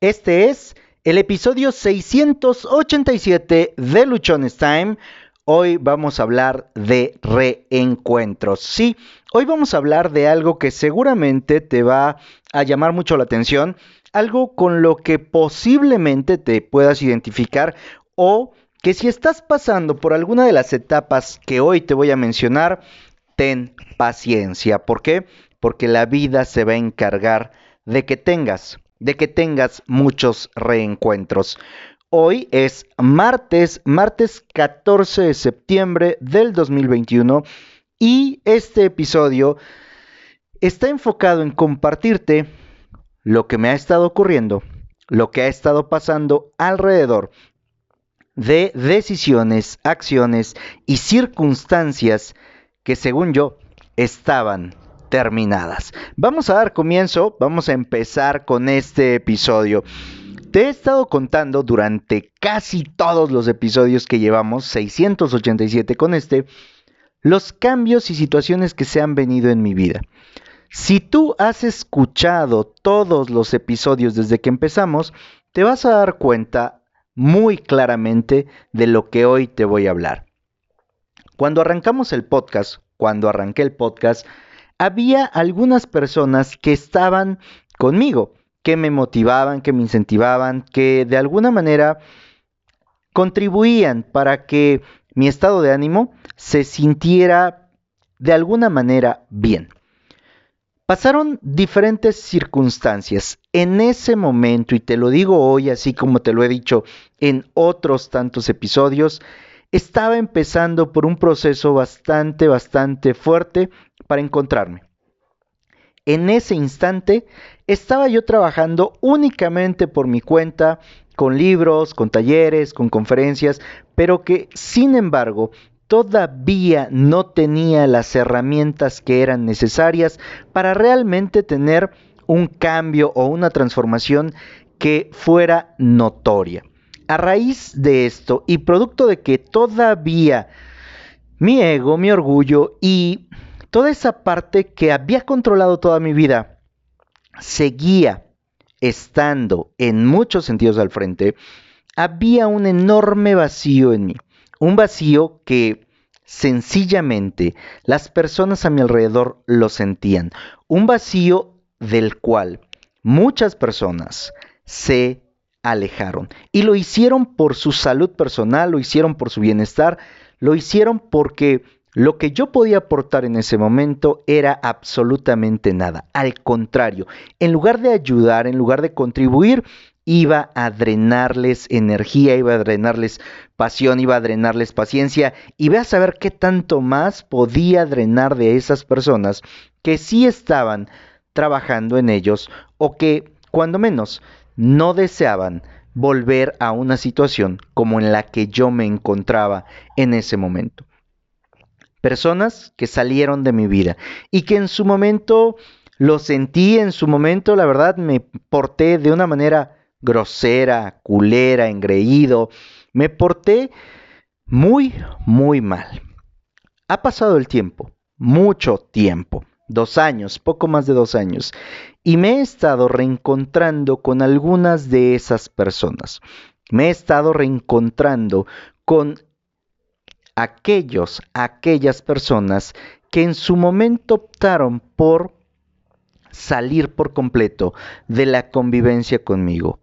Este es el episodio 687 de Luchones Time. Hoy vamos a hablar de reencuentros. Sí, hoy vamos a hablar de algo que seguramente te va a llamar mucho la atención, algo con lo que posiblemente te puedas identificar o que si estás pasando por alguna de las etapas que hoy te voy a mencionar, ten paciencia. ¿Por qué? Porque la vida se va a encargar de que tengas de que tengas muchos reencuentros. Hoy es martes, martes 14 de septiembre del 2021 y este episodio está enfocado en compartirte lo que me ha estado ocurriendo, lo que ha estado pasando alrededor de decisiones, acciones y circunstancias que según yo estaban terminadas. Vamos a dar comienzo, vamos a empezar con este episodio. Te he estado contando durante casi todos los episodios que llevamos, 687 con este, los cambios y situaciones que se han venido en mi vida. Si tú has escuchado todos los episodios desde que empezamos, te vas a dar cuenta muy claramente de lo que hoy te voy a hablar. Cuando arrancamos el podcast, cuando arranqué el podcast, había algunas personas que estaban conmigo, que me motivaban, que me incentivaban, que de alguna manera contribuían para que mi estado de ánimo se sintiera de alguna manera bien. Pasaron diferentes circunstancias. En ese momento, y te lo digo hoy así como te lo he dicho en otros tantos episodios, estaba empezando por un proceso bastante, bastante fuerte para encontrarme. En ese instante estaba yo trabajando únicamente por mi cuenta, con libros, con talleres, con conferencias, pero que sin embargo todavía no tenía las herramientas que eran necesarias para realmente tener un cambio o una transformación que fuera notoria. A raíz de esto y producto de que todavía mi ego, mi orgullo y toda esa parte que había controlado toda mi vida seguía estando en muchos sentidos al frente, había un enorme vacío en mí. Un vacío que sencillamente las personas a mi alrededor lo sentían. Un vacío del cual muchas personas se alejaron. Y lo hicieron por su salud personal, lo hicieron por su bienestar, lo hicieron porque lo que yo podía aportar en ese momento era absolutamente nada. Al contrario, en lugar de ayudar, en lugar de contribuir, iba a drenarles energía, iba a drenarles pasión, iba a drenarles paciencia y ve a saber qué tanto más podía drenar de esas personas que sí estaban trabajando en ellos o que, cuando menos, no deseaban volver a una situación como en la que yo me encontraba en ese momento. Personas que salieron de mi vida y que en su momento lo sentí, en su momento la verdad me porté de una manera grosera, culera, engreído, me porté muy, muy mal. Ha pasado el tiempo, mucho tiempo, dos años, poco más de dos años, y me he estado reencontrando con algunas de esas personas. Me he estado reencontrando con aquellos, aquellas personas que en su momento optaron por salir por completo de la convivencia conmigo.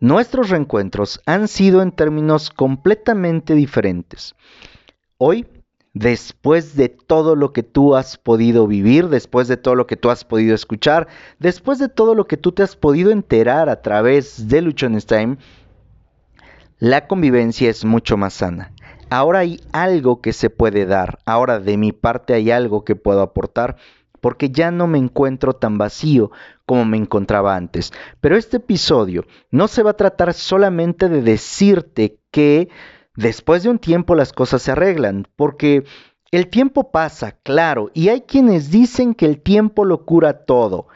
Nuestros reencuentros han sido en términos completamente diferentes. Hoy después de todo lo que tú has podido vivir, después de todo lo que tú has podido escuchar, después de todo lo que tú te has podido enterar a través de Luchones Time, la convivencia es mucho más sana. Ahora hay algo que se puede dar, ahora de mi parte hay algo que puedo aportar, porque ya no me encuentro tan vacío como me encontraba antes. Pero este episodio no se va a tratar solamente de decirte que Después de un tiempo las cosas se arreglan, porque el tiempo pasa, claro, y hay quienes dicen que el tiempo lo cura todo.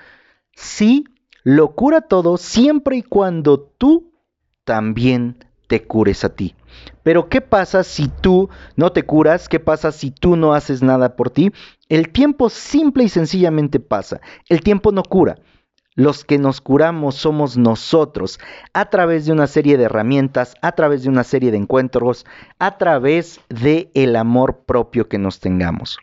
Sí, lo cura todo siempre y cuando tú también te cures a ti. Pero ¿qué pasa si tú no te curas? ¿Qué pasa si tú no haces nada por ti? El tiempo simple y sencillamente pasa. El tiempo no cura. los que nos curamos somos nosotros, a través de una serie de herramientas, a través de una serie de encuentros, a través de el amor propio que nos tengamos.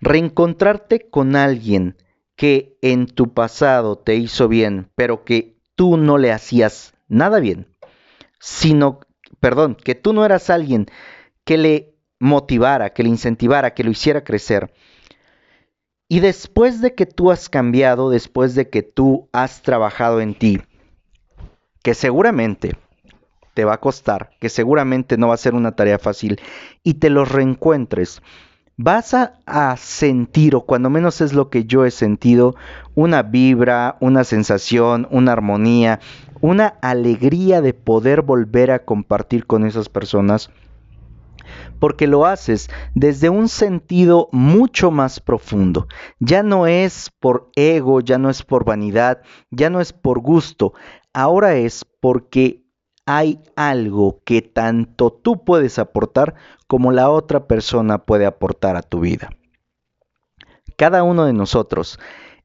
Reencontrarte con alguien que en tu pasado te hizo bien, pero que tú no le hacías nada bien, sino, perdón, que tú no eras alguien que le motivara, que le incentivara, que lo hiciera crecer, y después de que tú has cambiado, después de que tú has trabajado en ti, que seguramente te va a costar, que seguramente no va a ser una tarea fácil, y te los reencuentres, vas a, sentir, o cuando menos es lo que yo he sentido, una vibra, una sensación, una armonía, una alegría de poder volver a compartir con esas personas porque lo haces desde un sentido mucho más profundo. Ya no es por ego, ya no es por vanidad, ya no es por gusto, ahora es porque hay algo que tanto tú puedes aportar como la otra persona puede aportar a tu vida. Cada uno de nosotros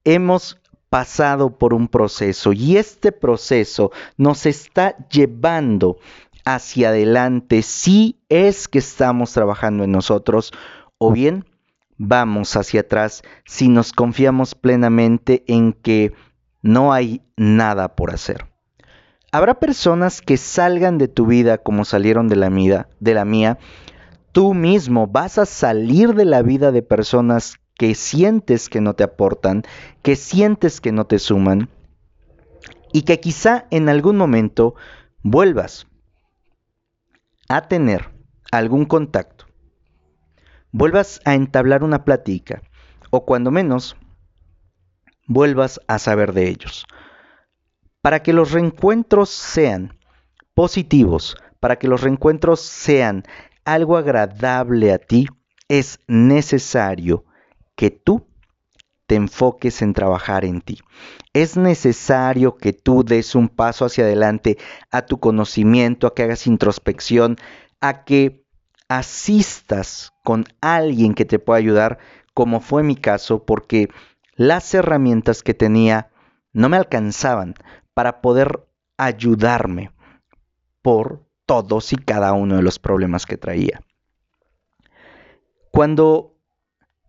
hemos pasado por un proceso y este proceso nos está llevando hacia adelante si es que estamos trabajando en nosotros o bien vamos hacia atrás si nos confiamos plenamente en que no hay nada por hacer. Habrá personas que salgan de tu vida como salieron de la mía, de la mía. Tú mismo vas a salir de la vida de personas que sientes que no te aportan, que sientes que no te suman y que quizá en algún momento vuelvas a tener algún contacto, vuelvas a entablar una plática o cuando menos vuelvas a saber de ellos. Para que los reencuentros sean positivos, para que los reencuentros sean algo agradable a ti, es necesario que tú te enfoques en trabajar en ti. Es necesario que tú des un paso hacia adelante a tu conocimiento, a que hagas introspección, a que asistas con alguien que te pueda ayudar, como fue mi caso, porque las herramientas que tenía no me alcanzaban para poder ayudarme por todos y cada uno de los problemas que traía. Cuando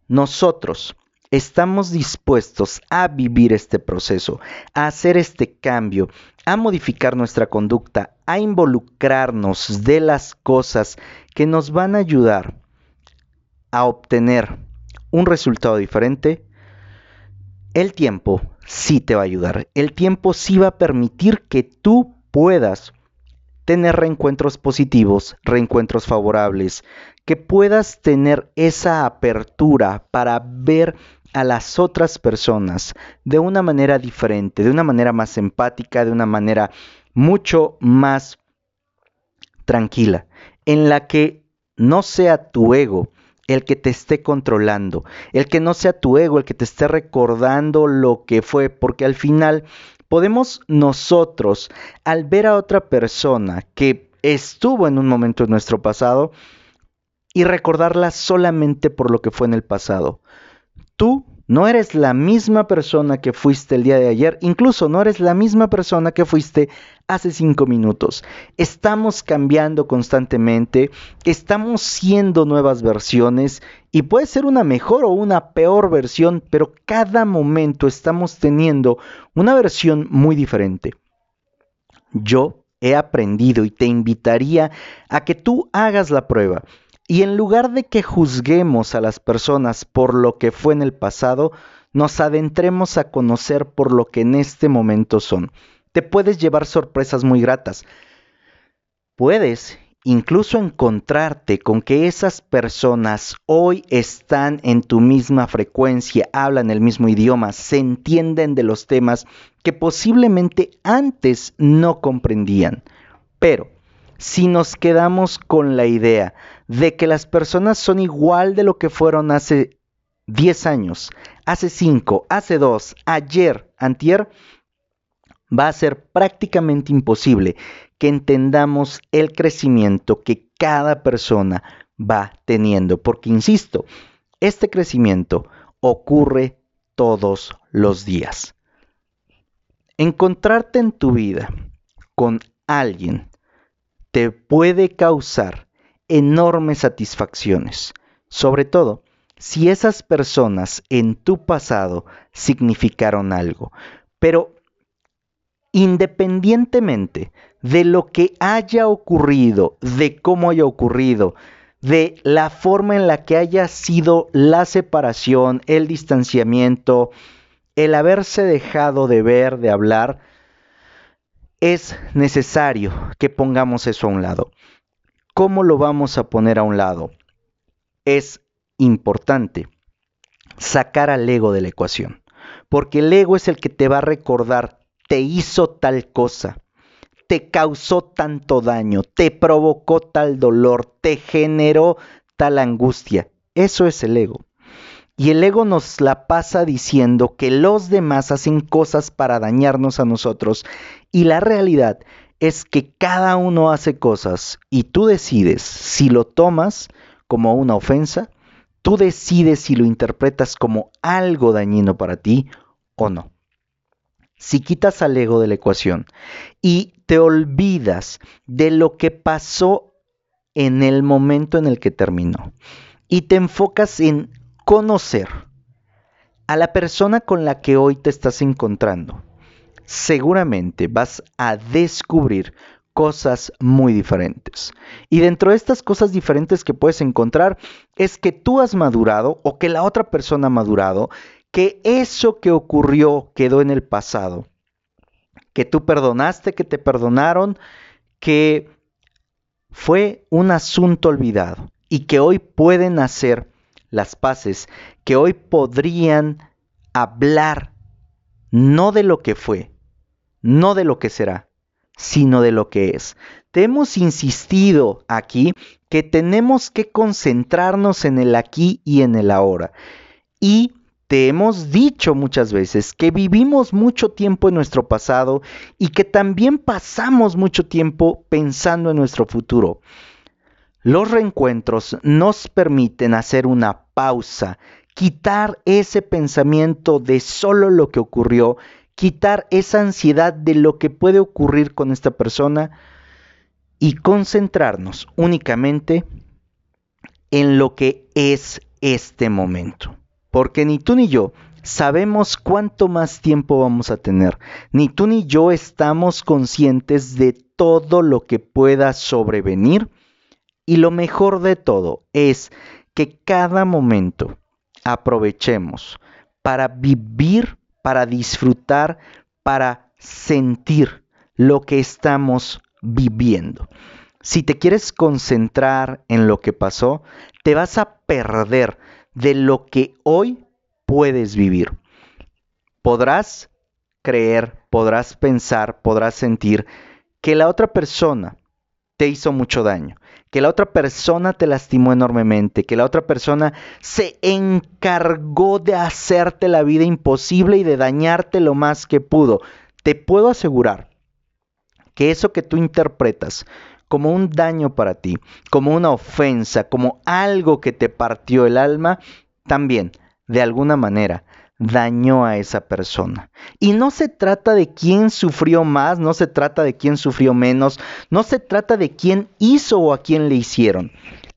nosotros estamos dispuestos a vivir este proceso, a hacer este cambio, a modificar nuestra conducta, a involucrarnos de las cosas que nos van a ayudar a obtener un resultado diferente, el tiempo sí te va a ayudar. El tiempo sí va a permitir que tú puedas tener reencuentros positivos, reencuentros favorables, que puedas tener esa apertura para ver a las otras personas de una manera diferente, de una manera más empática, de una manera mucho más tranquila, en la que no sea tu ego el que te esté controlando, el que no sea tu ego el que te esté recordando lo que fue, porque al final podemos nosotros, al ver a otra persona que estuvo en un momento en nuestro pasado, y recordarla solamente por lo que fue en el pasado. Tú no eres la misma persona que fuiste el día de ayer, incluso no eres la misma persona que fuiste hace cinco minutos. Estamos cambiando constantemente, estamos siendo nuevas versiones y puede ser una mejor o una peor versión, pero cada momento estamos teniendo una versión muy diferente. Yo he aprendido y te invitaría a que tú hagas la prueba y en lugar de que juzguemos a las personas por lo que fue en el pasado, nos adentremos a conocer por lo que en este momento son. Te puedes llevar sorpresas muy gratas. Puedes incluso encontrarte con que esas personas hoy están en tu misma frecuencia, hablan el mismo idioma, se entienden de los temas que posiblemente antes no comprendían. Pero si nos quedamos con la idea de que las personas son igual de lo que fueron hace 10 años, hace 5, hace 2, ayer, antier, va a ser prácticamente imposible que entendamos el crecimiento que cada persona va teniendo. Porque, insisto, este crecimiento ocurre todos los días. Encontrarte en tu vida con alguien te puede causar enormes satisfacciones, sobre todo si esas personas en tu pasado significaron algo. Pero independientemente de lo que haya ocurrido, de cómo haya ocurrido, de la forma en la que haya sido la separación, el distanciamiento, el haberse dejado de ver, de hablar, es necesario que pongamos eso a un lado. ¿Cómo lo vamos a poner a un lado? Es importante sacar al ego de la ecuación, porque el ego es el que te va a recordar, te hizo tal cosa, te causó tanto daño, te provocó tal dolor, te generó tal angustia. Eso es el ego. Y el ego nos la pasa diciendo que los demás hacen cosas para dañarnos a nosotros. Y la realidad es que cada uno hace cosas y tú decides si lo tomas como una ofensa Tú decides si lo interpretas como algo dañino para ti o no. Si quitas al ego de la ecuación y te olvidas de lo que pasó en el momento en el que terminó y te enfocas en conocer a la persona con la que hoy te estás encontrando, seguramente vas a descubrir cosas muy diferentes. Y dentro de estas cosas diferentes que puedes encontrar es que tú has madurado o que la otra persona ha madurado, que eso que ocurrió quedó en el pasado, que tú perdonaste, que te perdonaron, que fue un asunto olvidado y que hoy pueden hacer las paces, que hoy podrían hablar no de lo que fue, no de lo que será, sino de lo que es. Te hemos insistido aquí que tenemos que concentrarnos en el aquí y en el ahora. Y te hemos dicho muchas veces que vivimos mucho tiempo en nuestro pasado y que también pasamos mucho tiempo pensando en nuestro futuro. Los reencuentros nos permiten hacer una pausa, quitar ese pensamiento de solo lo que ocurrió quitar esa ansiedad de lo que puede ocurrir con esta persona y concentrarnos únicamente en lo que es este momento. Porque ni tú ni yo sabemos cuánto más tiempo vamos a tener. Ni tú ni yo estamos conscientes de todo lo que pueda sobrevenir. Y lo mejor de todo es que cada momento aprovechemos para vivir para disfrutar, para sentir lo que estamos viviendo. Si te quieres concentrar en lo que pasó, te vas a perder de lo que hoy puedes vivir. Podrás creer, podrás pensar, podrás sentir que la otra persona te hizo mucho daño, que la otra persona te lastimó enormemente, que la otra persona se encargó de hacerte la vida imposible y de dañarte lo más que pudo. Te puedo asegurar que eso que tú interpretas como un daño para ti, como una ofensa, como algo que te partió el alma, también, de alguna manera, dañó a esa persona. Y no se trata de quién sufrió más, no se trata de quién sufrió menos, no se trata de quién hizo o a quién le hicieron.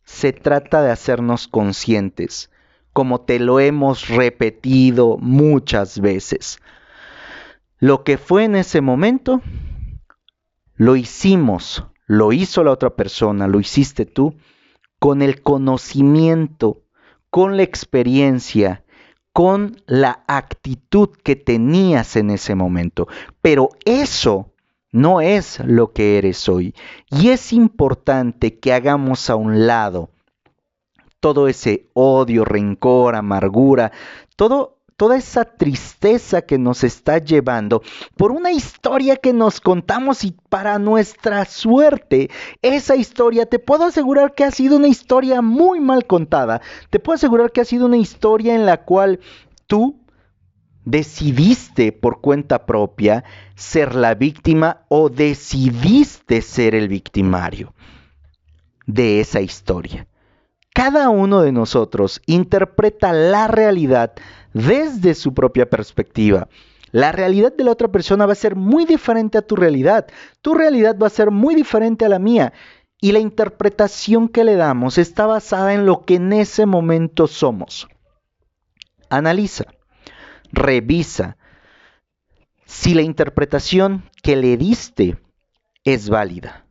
Se trata de hacernos conscientes, como te lo hemos repetido muchas veces. Lo que fue en ese momento, lo hicimos, lo hizo la otra persona, lo hiciste tú, con el conocimiento, con la experiencia, con la actitud que tenías en ese momento. Pero eso no es lo que eres hoy. Y es importante que hagamos a un lado todo ese odio, rencor, amargura, todo toda esa tristeza que nos está llevando por una historia que nos contamos y para nuestra suerte, esa historia te puedo asegurar que ha sido una historia muy mal contada. Te puedo asegurar que ha sido una historia en la cual tú decidiste por cuenta propia ser la víctima o decidiste ser el victimario de esa historia. Cada uno de nosotros interpreta la realidad desde su propia perspectiva. La realidad de la otra persona va a ser muy diferente a tu realidad. Tu realidad va a ser muy diferente a la mía. Y la interpretación que le damos está basada en lo que en ese momento somos. Analiza, revisa si la interpretación que le diste es válida.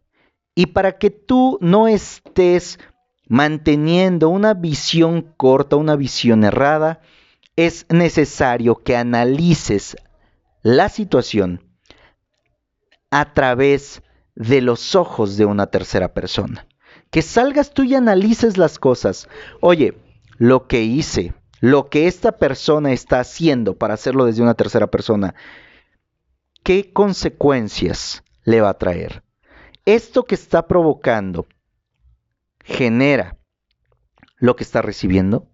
Y para que tú no estés manteniendo una visión corta, una visión errada, es necesario que analices la situación a través de los ojos de una tercera persona. Que salgas tú y analices las cosas. Oye, lo que hice, lo que esta persona está haciendo para hacerlo desde una tercera persona, ¿qué consecuencias le va a traer? Esto que está provocando genera lo que está recibiendo.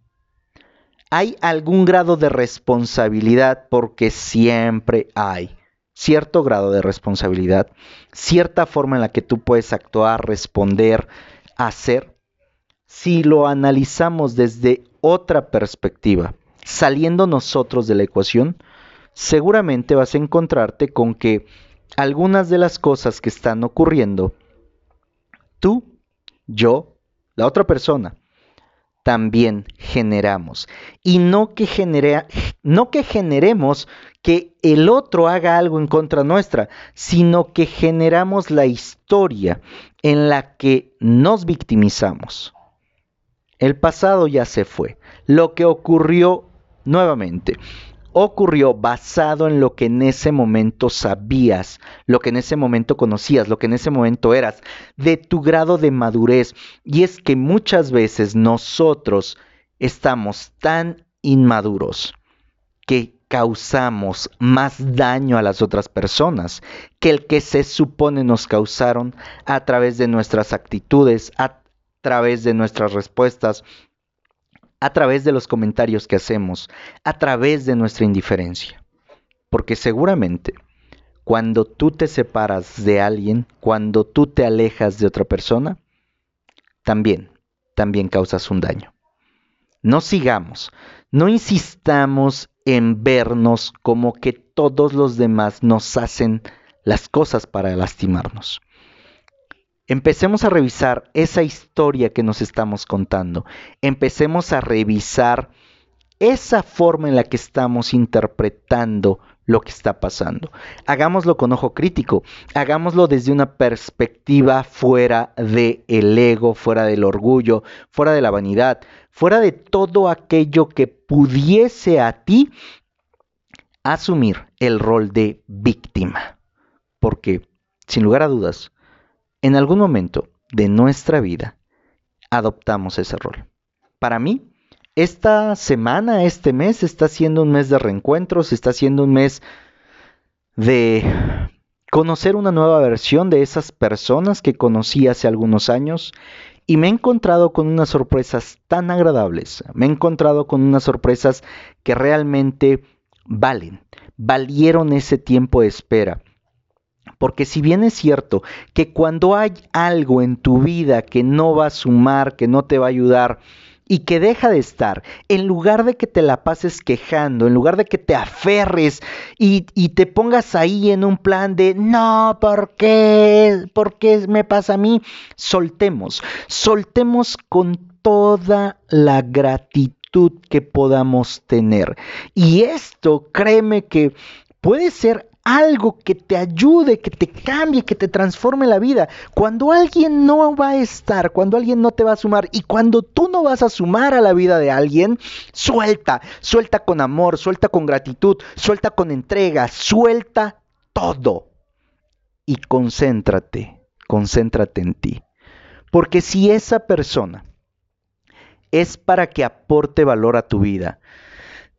¿Hay algún grado de responsabilidad? Porque siempre hay cierto grado de responsabilidad, cierta forma en la que tú puedes actuar, responder, hacer. Si lo analizamos desde otra perspectiva, saliendo nosotros de la ecuación, seguramente vas a encontrarte con que algunas de las cosas que están ocurriendo, tú, yo, la otra persona, también generamos. Y no que, no que generemos que el otro haga algo en contra nuestra, sino que generamos la historia en la que nos victimizamos. El pasado ya se fue. Lo que ocurrió nuevamente ocurrió basado en lo que en ese momento sabías, lo que en ese momento conocías, lo que en ese momento eras, de tu grado de madurez. Y es que muchas veces nosotros estamos tan inmaduros que causamos más daño a las otras personas que el que se supone nos causaron a través de nuestras actitudes, a través de nuestras respuestas, a través de los comentarios que hacemos, a través de nuestra indiferencia. Porque seguramente cuando tú te separas de alguien, cuando tú te alejas de otra persona, también, también causas un daño. No sigamos, no insistamos en vernos como que todos los demás nos hacen las cosas para lastimarnos empecemos a revisar esa historia que nos estamos contando. Empecemos a revisar esa forma en la que estamos interpretando lo que está pasando. Hagámoslo con ojo crítico, hagámoslo desde una perspectiva fuera del el ego, fuera del orgullo, fuera de la vanidad, fuera de todo aquello que pudiese a ti asumir el rol de víctima. Porque, sin lugar a dudas, en algún momento de nuestra vida adoptamos ese rol. Para mí, esta semana, este mes, está siendo un mes de reencuentros, está siendo un mes de conocer una nueva versión de esas personas que conocí hace algunos años y me he encontrado con unas sorpresas tan agradables, me he encontrado con unas sorpresas que realmente valen, valieron ese tiempo de espera, porque si bien es cierto que cuando hay algo en tu vida que no va a sumar, que no te va a ayudar, y que deja de estar, en lugar de que te la pases quejando, en lugar de que te aferres y, te pongas ahí en un plan de, no, ¿por qué? ¿Por qué me pasa a mí? Soltemos, soltemos con toda la gratitud que podamos tener. Y esto, créeme que puede ser algo que te ayude, que te cambie, que te transforme la vida. Cuando alguien no va a estar, cuando alguien no te va a sumar y cuando tú no vas a sumar a la vida de alguien, suelta, suelta con amor, suelta con gratitud, suelta con entrega, suelta todo. Y concéntrate, concéntrate en ti. Porque si esa persona es para que aporte valor a tu vida,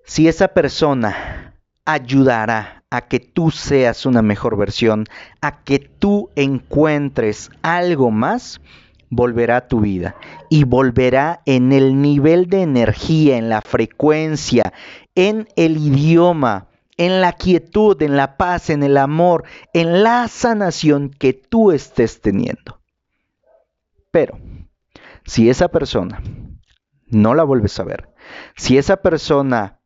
si esa persona ayudará a que tú seas una mejor versión, a que tú encuentres algo más, volverá a tu vida y volverá en el nivel de energía, en la frecuencia, en el idioma, en la quietud, en la paz, en el amor, en la sanación que tú estés teniendo. Pero, si esa persona no la vuelves a ver, si esa persona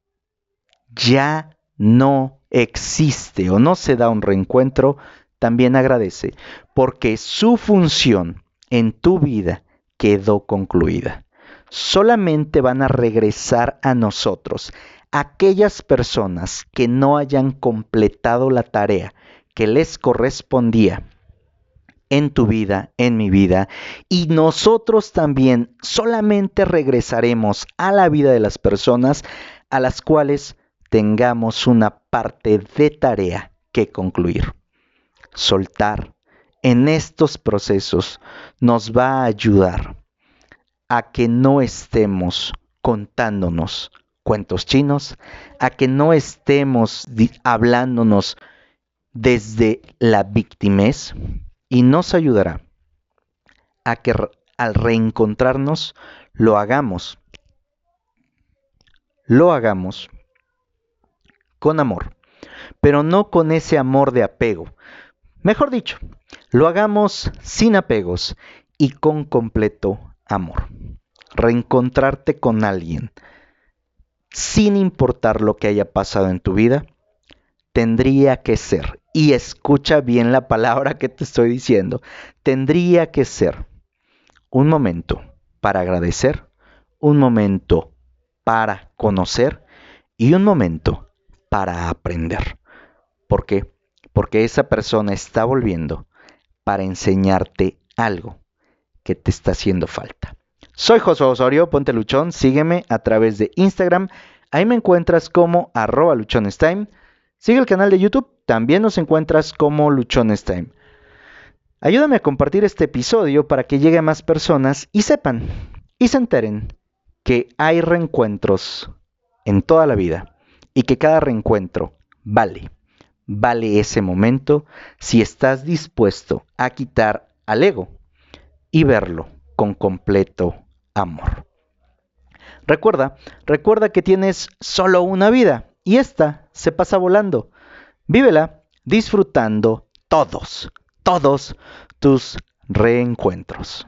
ya no existe o no se da un reencuentro, también agradece, porque su función en tu vida quedó concluida. Solamente van a regresar a nosotros aquellas personas que no hayan completado la tarea que les correspondía en tu vida, en mi vida, y nosotros también solamente regresaremos a la vida de las personas a las cuales tengamos una parte de tarea que concluir. Soltar en estos procesos nos va a ayudar a que no estemos contándonos cuentos chinos, a que no estemos hablándonos desde la victimez y nos ayudará a que al reencontrarnos lo hagamos, lo hagamos con amor, pero no con ese amor de apego. Mejor dicho, lo hagamos sin apegos y con completo amor. Reencontrarte con alguien, sin importar lo que haya pasado en tu vida, tendría que ser, y escucha bien la palabra que te estoy diciendo, tendría que ser un momento para agradecer, un momento para conocer y un momento para aprender. ¿Por qué? Porque esa persona está volviendo para enseñarte algo que te está haciendo falta. Soy José Osorio, ponte luchón, sígueme a través de Instagram, ahí me encuentras como arroba luchonestime. Sigue el canal de YouTube, también nos encuentras como luchonestime. Ayúdame a compartir este episodio para que llegue a más personas y sepan y se enteren que hay reencuentros en toda la vida y que cada reencuentro vale, vale ese momento si estás dispuesto a quitar al ego y verlo con completo amor. Recuerda, recuerda que tienes solo una vida y esta se pasa volando. Vívela disfrutando todos, todos tus reencuentros.